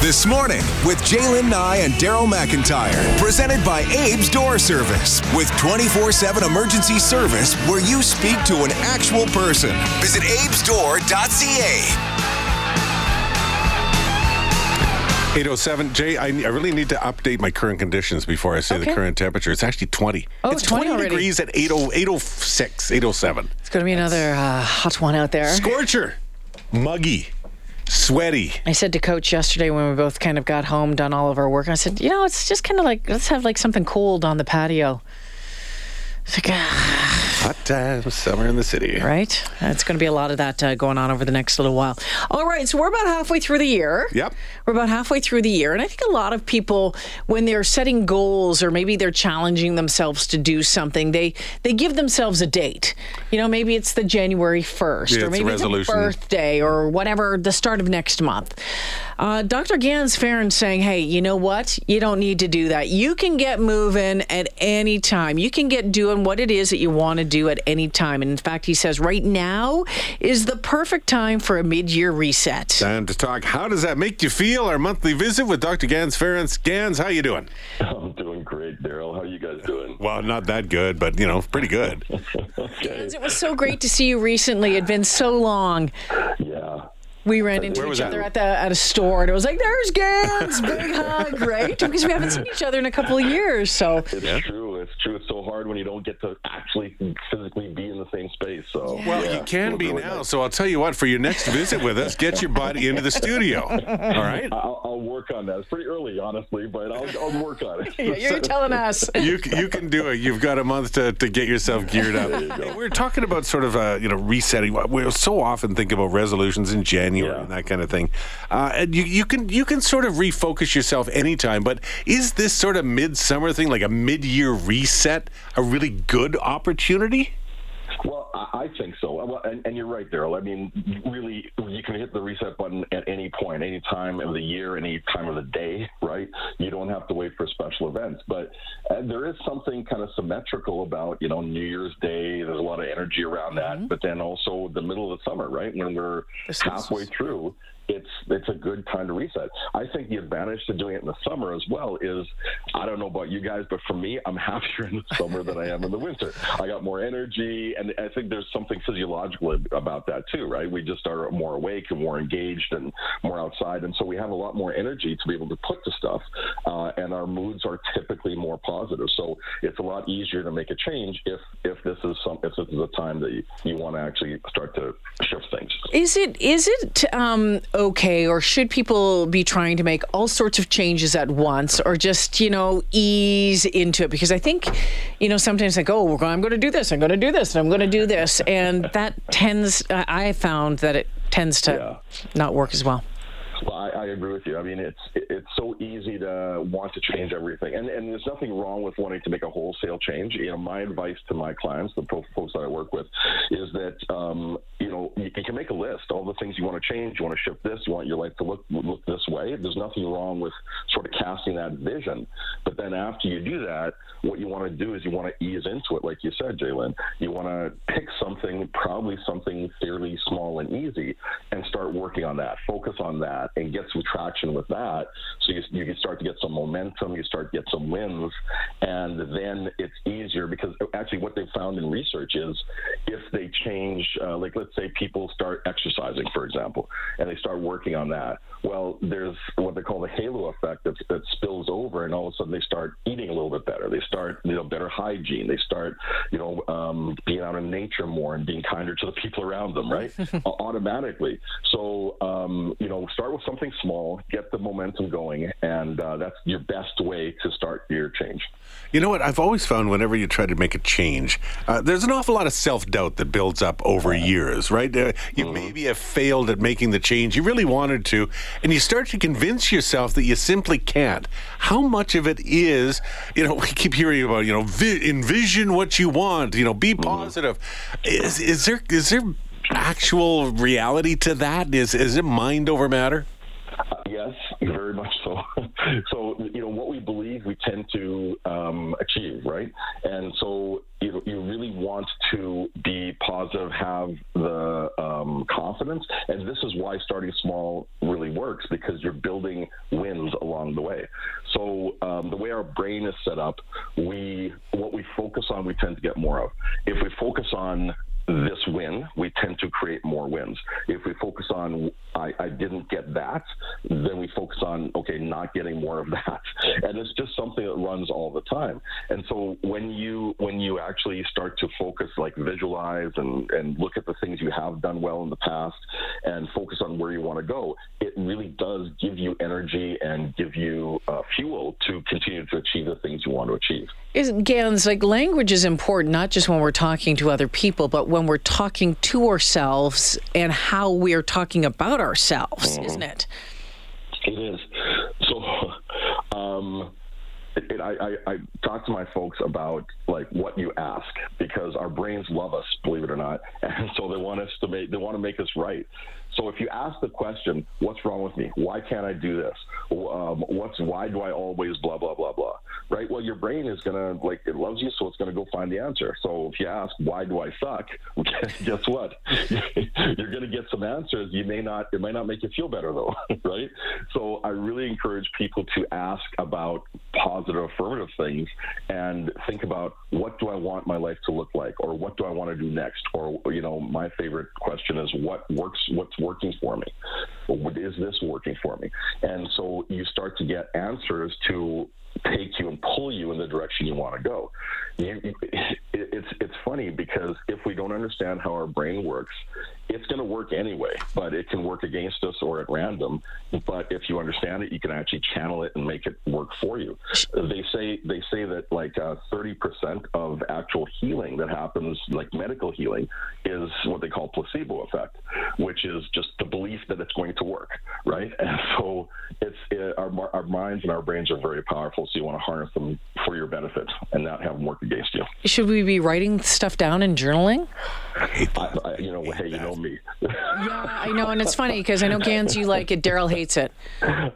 This morning with Jaylen Nye and Daryl McIntyre. Presented by Abe's Door Service. With 24 7 emergency service where you speak to an actual person. Visit abesdoor.ca. 807. Jay, I, I really need to update my current conditions before I say the current temperature. It's actually 20. Oh, it's 20 already. degrees at 80, 806, 807. It's going to be another uh, hot one out there. Scorcher. Muggy. Sweaty. I said to Coach yesterday when we both kind of got home, done all of our work, I said, you know, it's just kind of like, let's have like something cold on the patio. It's like, ah, Hot time, summer in the city. right? It's going to be a lot of that uh, going on over the next little while. All right, so we're about halfway through the year. Yep. We're about halfway through the year. And I think a lot of people, when they're setting goals or maybe they're challenging themselves to do something, they, they give themselves a date. You know, maybe it's the January 1st Yeah, or it's a maybe it's a birthday or whatever, the start of next month. Uh, Dr. Ganz Ferrance saying, hey, you know what? You don't need to do that. You can get moving at any time. You can get doing what it is that you want to do at any time. And in fact, he says right now is the perfect time for a mid year reset. Time to talk. How does that make you feel? Our monthly visit with Dr. Ganz Ferrance. Ganz, how you doing? I'm doing great, Daryl. How are you guys doing? Well, not that good, but, you know, pretty good. Okay. It was so great to see you recently. It'd been so long. Yeah. We ran into Where was each that? other at the at a store, and it was like, "There's Ganz, big hug, right?" Because we haven't seen each other in a couple of years. So It's true. It's true. Hard when you don't get to actually physically the same space. So Well, yeah, you can be really now. nice. So I'll tell you what, for your next visit with us, get your body into the studio. All right? I'll, I'll work on that. It's pretty early, honestly, but I'll, I'll work on it. yeah, you're telling us. you you can do it. You've got a month to, to get yourself geared up. You We're talking about sort of uh, you know resetting. We so often think about resolutions in January Yeah. and that kind of thing. Uh, and you, you can you can sort of refocus yourself anytime. But is this sort of midsummer thing, like a mid-year reset, a really good opportunity? I think so. Well, and, and you're right, Daryl. I mean, really, you can hit the reset button at any point, any time of the year, any time of the day, right? You don't have to wait for special events. But uh, there is something kind of symmetrical about, you know, New Year's Day. There's a lot of energy around that. But then also the middle of the summer, right? When we're halfway through, it's it's a good time to reset. I think the advantage to doing it in the summer as well is I don't know about you guys, but for me, I'm happier in the summer than I am in the winter. I got more energy, and I think there's something physiological about that too, right? We just are more awake and more engaged and outside, and so we have a lot more energy to be able to put to stuff, uh, and our moods are typically more positive. So it's a lot easier to make a change if if this is some if this is a time that you, you want to actually start to shift things. Is it is it um, okay, or should people be trying to make all sorts of changes at once, or just you know ease into it? Because I think you know sometimes like, oh, we're going, I'm going to do this, I'm going to do this, and I'm going to do this, and that tends. I I found that it tends to Yeah. not work as well. Well, I, I agree with you. I mean, it's it's so easy to want to change everything, and and there's nothing wrong with wanting to make a wholesale change. You know, my advice to my clients, the folks that I work with, is that um, you know you, you can make a list, all the things you want to change. You want to shift this. You want your life to look look this way. There's nothing wrong with sort of casting that vision. But then after you do that, what you want to do is you want to ease into it, like you said, Jalen. You want to pick something, probably something fairly small and easy, and start working on that. Focus on that and get some traction with that. So you, you start to get some momentum, you start to get some wins, and then it's easier because actually what they've found in research is if they change, uh, like let's say people start exercising, for example, and they start working on that. Well, there's what they call the halo effect that, that spills over, and all of a sudden they start eating a little bit better. They start, you know, better hygiene. They start, you know, um, being out in nature more and being kinder to the people around them, right? Automatically. So, um, you know, start with something small, get the momentum going, and uh, that's your best way to start your change. You know what? I've always found whenever you try to make a change, uh, there's an awful lot of self doubt that builds up over years, right? Uh, you maybe have failed at making the change you really wanted to, and you start to convince yourself that you simply can't. How much of it is, you know, we keep hearing about, you know, vi- envision what you want, you know, be positive. Is, is there is there actual reality to that? Is is it mind over matter? Uh, yes, very very much so. so, you know, what we believe we tend to um, achieve, right? And so, you know, you really want to be positive, have the um, confidence, and this is why starting small really works because you're building wins along the way. So, um, the way our brain is set up, we what we focus on, we tend to get more of. If we focus on this win, we tend to create more wins. If we focus on I, I, didn't get that, then we focus on okay, not getting more of that, and it's just something that runs all the time. And so when you when you actually start to focus, like visualize and and look at the things you have done well in the past, and focus on where you want to go, it really does give you energy and give you uh, fuel to continue to achieve the things you want to achieve. Is Ganz like language is important not just when we're talking to other people, but when we're talking to ourselves and how we are talking about ourselves, mm-hmm. isn't it? It is. So, um, it, I, I, I, talk to my folks about like what you ask because our brains love us, believe it or not, and so they want us to make they want to make us right. So if you ask the question, "What's wrong with me? Why can't I do this? Um, what's why do I always blah blah blah blah?" Right? Well, your brain is gonna like it loves you, so it's gonna go find the answer. So if you ask, "Why do I suck?" guess what? You're gonna get some answers. You may not. It might not make you feel better though, right? So I really encourage people to ask about positive, affirmative things and think about what do I want my life to look like, or what do I want to do next, or you know, my favorite question is what works, what's working for me? Is this working for me? And so you start to get answers to take you and pull you in the direction you want to go. You, it's it's funny because if we don't understand how our brain works, it's going to work anyway, but it can work against us or at random. But if you understand it, you can actually channel it and make it work for you. They say they say that like uh, thirty uh, percent of actual healing that happens, like medical healing, is what they call placebo effect, which is just the belief that it's going to work, right? And so it's it, our our minds and our brains are very powerful, so you want to harness them for your benefit and not have them work against you. Should we be writing stuff down and journaling? I, I, you know, hey, you know me. yeah, I know, and it's funny because I know Ganz, you like it. Daryl hates it.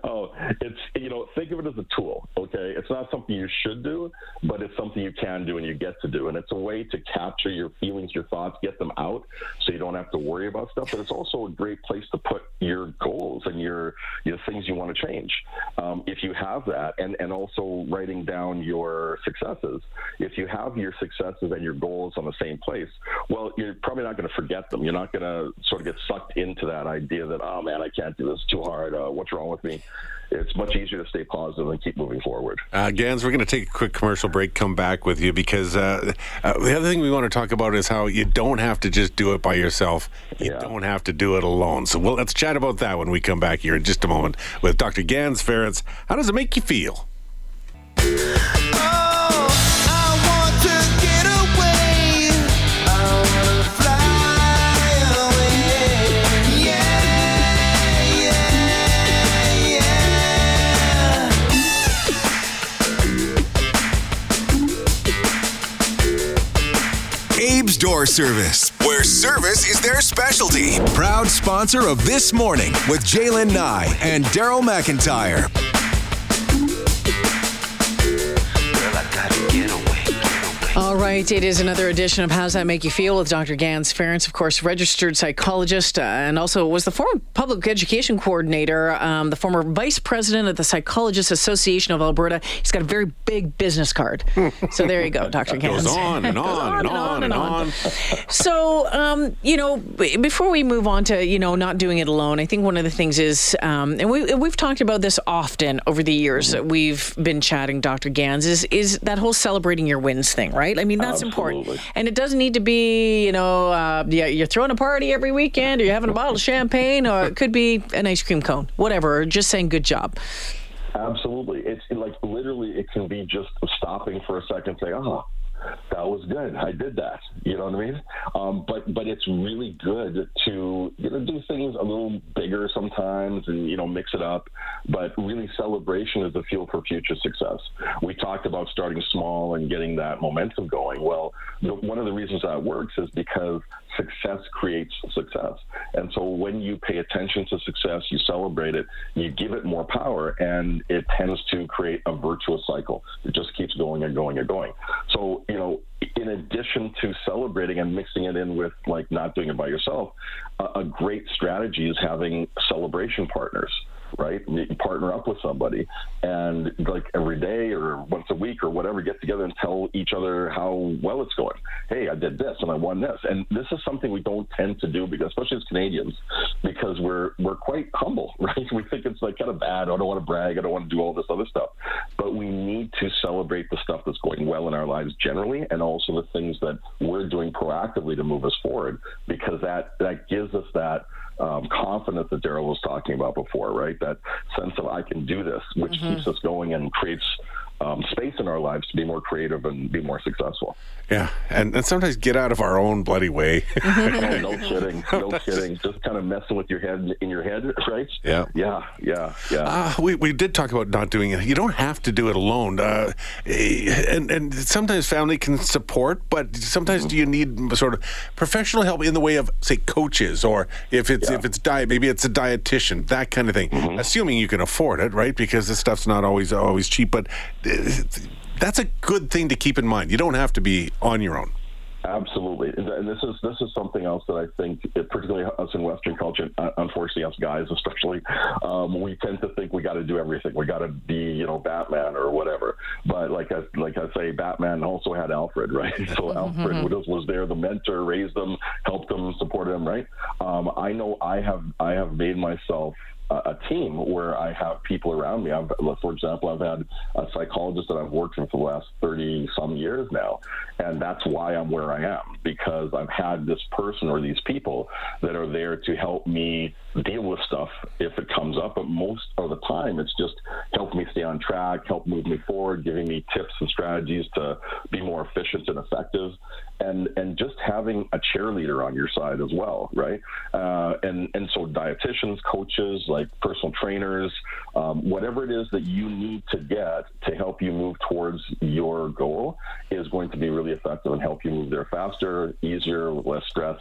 Oh, it's you know, think of it as a tool. Okay, it's not something you should do, but it's something you can do and you get to do, and it's a way to capture your feelings, your thoughts, get them out, so you don't have to worry about stuff. But it's also a great place to put your goals and your your things you want to change. Um, if you have that, and and also writing down your successes. If you have your successes and your goals on the same place, well, you're probably not going to forget them. You're not going to sort of get sucked into that idea that oh man, I can't do this too hard. Uh, what's wrong with me? It's much easier to stay positive and keep moving forward. Uh, Ganz, we're going to take a quick commercial break. Come back with you because uh, uh, the other thing we want to talk about is how you don't have to just do it by yourself. You yeah. don't have to do it alone. So well, let's chat about that when we come back here in just a moment with Dr. Ganz Ferrance. How does it make you feel? Door Service, where service is their specialty. Proud sponsor of This Morning with Jalen Nye and Daryl McIntyre. Right, it is another edition of How's That Make You Feel with Dr. Ganz Ferrance, of course, registered psychologist, uh, and also was the former public education coordinator, um, the former vice president of the Psychologists Association of Alberta. He's got a very big business card. so there you go, Dr. Ganz. Goes on and on, and on and on. so, um, you know, before we move on to, you know, not doing it alone, I think one of the things is, um, and we, we've talked about this often over the years that we've been chatting, Dr. Ganz, is, is that whole celebrating your wins thing, right? right? I mean, that's Absolutely. important. And it doesn't need to be, you know, uh, you're throwing a party every weekend or you're having a bottle of champagne or it could be an ice cream cone, whatever, or just saying good job. Absolutely. It's like literally, it can be just stopping for a second, say, oh, that was good. I did that. You know what I mean? Um, but but it's really good to you know do things a little bigger sometimes and you know mix it up. But really, celebration is the fuel for future success. We talked about starting small and getting that momentum going. Well, one of the reasons that works is because success creates success. And so when you pay attention to success, you celebrate it, you give it more power, and it tends to create a virtuous cycle. It just keeps going and going and going. So, you know, in addition to celebrating and mixing it in with like not doing it by yourself, a, a great strategy is having celebration partners right? You partner up with somebody and like every day or once a week or whatever, get together and tell each other how well it's going. Hey, I did this and I won this. And this is something we don't tend to do because especially as Canadians, because we're we're quite humble, right? We think it's like kind of bad. I don't want to brag. I don't want to do all this other stuff. But we need to celebrate the stuff that's going well in our lives generally and also the things that we're doing proactively to move us forward because that that gives us that um, confidence that Daryl was talking about before, right? That sense of I can do this, which mm-hmm. keeps us going and creates um, space in our lives to be more creative and be more successful. Yeah, and, and sometimes get out of our own bloody way. oh, no kidding, no kidding. Just kind of messing with your head in your head, right? Yeah, yeah, yeah, yeah. Uh, we we did talk about not doing it. You don't have to do it alone. Uh, and and sometimes family can support, but sometimes mm-hmm. do you need sort of professional help in the way of say coaches or if it's yeah. if it's diet, maybe it's a dietitian, that kind of thing. Mm-hmm. Assuming you can afford it, right? Because this stuff's not always always cheap, but that's a good thing to keep in mind. You don't have to be on your own. Absolutely, and this is this is something else that I think, particularly us in Western culture, uh, unfortunately us guys especially, um, we tend to think we got to do everything. We got to be, you know, Batman or whatever. But like I like I say, Batman also had Alfred, right? So Alfred was, was there, the mentor, raised them, helped them, supported them, right? Um, I know I have I have made myself a team where I have people around me. I've, for example, I've had a psychologist that I've worked with for the last 30 some years now. And that's why I'm where I am because I've had this person or these people that are there to help me deal with stuff if it comes up. But most of the time, it's just helping me stay on track, help move me forward, giving me tips and strategies to be more efficient and effective and and just having a cheerleader on your side as well, right? Uh, and and so dietitians, coaches, like personal trainers, um, whatever it is that you need to get to help you move towards your goal is going to be really effective and help you move there faster, easier, with less stress,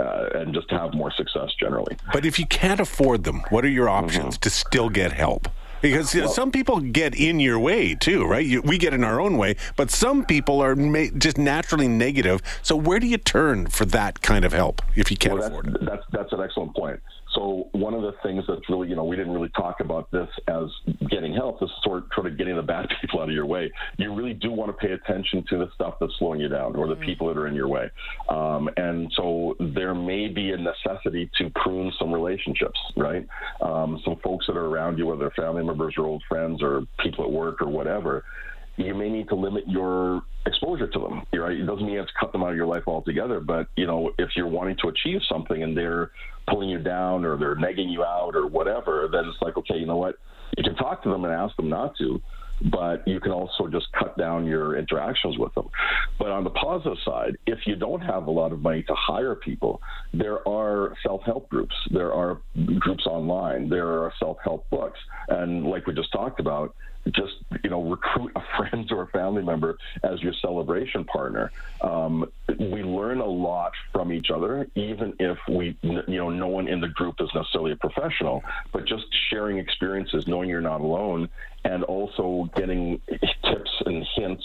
uh, and just have more success generally. But if you can't afford them, what are your options mm-hmm. to still get help? Because well, some people get in your way too, right? You, we get in our own way, but some people are ma- just naturally negative. So where do you turn for that kind of help if you can't well, afford it? That's that's an excellent point. So one of the things that's really, you know, we didn't really talk about this as getting help. This is sort of, sort of getting the bad people out of your way. You really do want to pay attention to the stuff that's slowing you down or the mm-hmm. people that are in your way. Um, and so there may be a necessity to prune some relationships, right? Um, some folks that are around you, whether they're family members or old friends or people at work or whatever you may need to limit your exposure to them. Right? It doesn't mean you have to cut them out of your life altogether, but you know, if you're wanting to achieve something and they're pulling you down or they're negging you out or whatever, then it's like, okay, you know what? You can talk to them and ask them not to, but you can also just cut down your interactions with them. But on the positive side, if you don't have a lot of money to hire people, there are self help groups, there are groups online, there are self help books. And like we just talked about, just you know recruit a friend or a family member as your celebration partner. Um, we learn a lot from each other, even if we you know no one in the group is necessarily a professional, but just sharing experiences, knowing you're not alone, and also getting tips and hints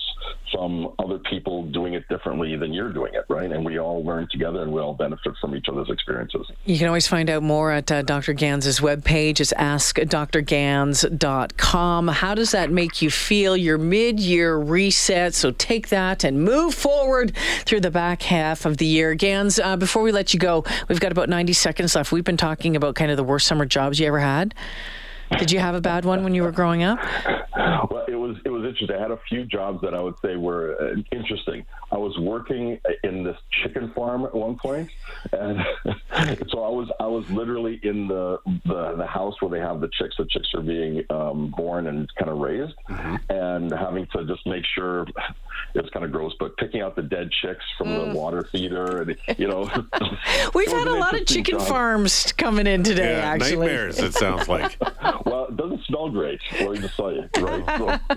from other people doing it differently than you're doing it, right? And we all learn together and we all benefit from each other's experiences. You can always find out more at uh, Dr. Ganz' webpage. It's askdrganz.com. How does that make you feel? Your mid year reset. So take that and move forward through the back half of the year. Ganz, uh, before we let you go, we've got about 90 seconds left. We've been talking about kind of the worst summer jobs you ever had. Did you have a bad one when you were growing up? Well, it was it was interesting. I had a few jobs that I would say were uh, interesting. I was working in this chicken farm at one point, and so I was I was literally in the, the the house where they have the chicks. The chicks are being um, born and kind of raised, Mm-hmm. and having to just make sure it's kind of gross, but picking out the dead chicks from Mm. the water feeder, and you know, We've had a lot of chicken job. farms coming in today, Yeah, actually. nightmares. It sounds like. Well, it doesn't smell great. Let me just tell you, right?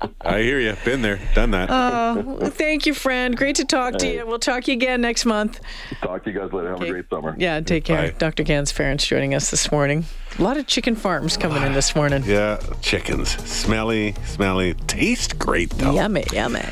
So, I hear you. Been there, done that. Oh, thank you, friend. Great to talk to Hey. you. We'll talk to you again next month. talk to you guys later. Have a great summer. Yeah, take care. Bye. Dr. Ganz Ferrance joining us this morning. A lot of chicken farms coming in this morning. yeah, chickens. Smelly, smelly. Taste great though. Yummy, yummy.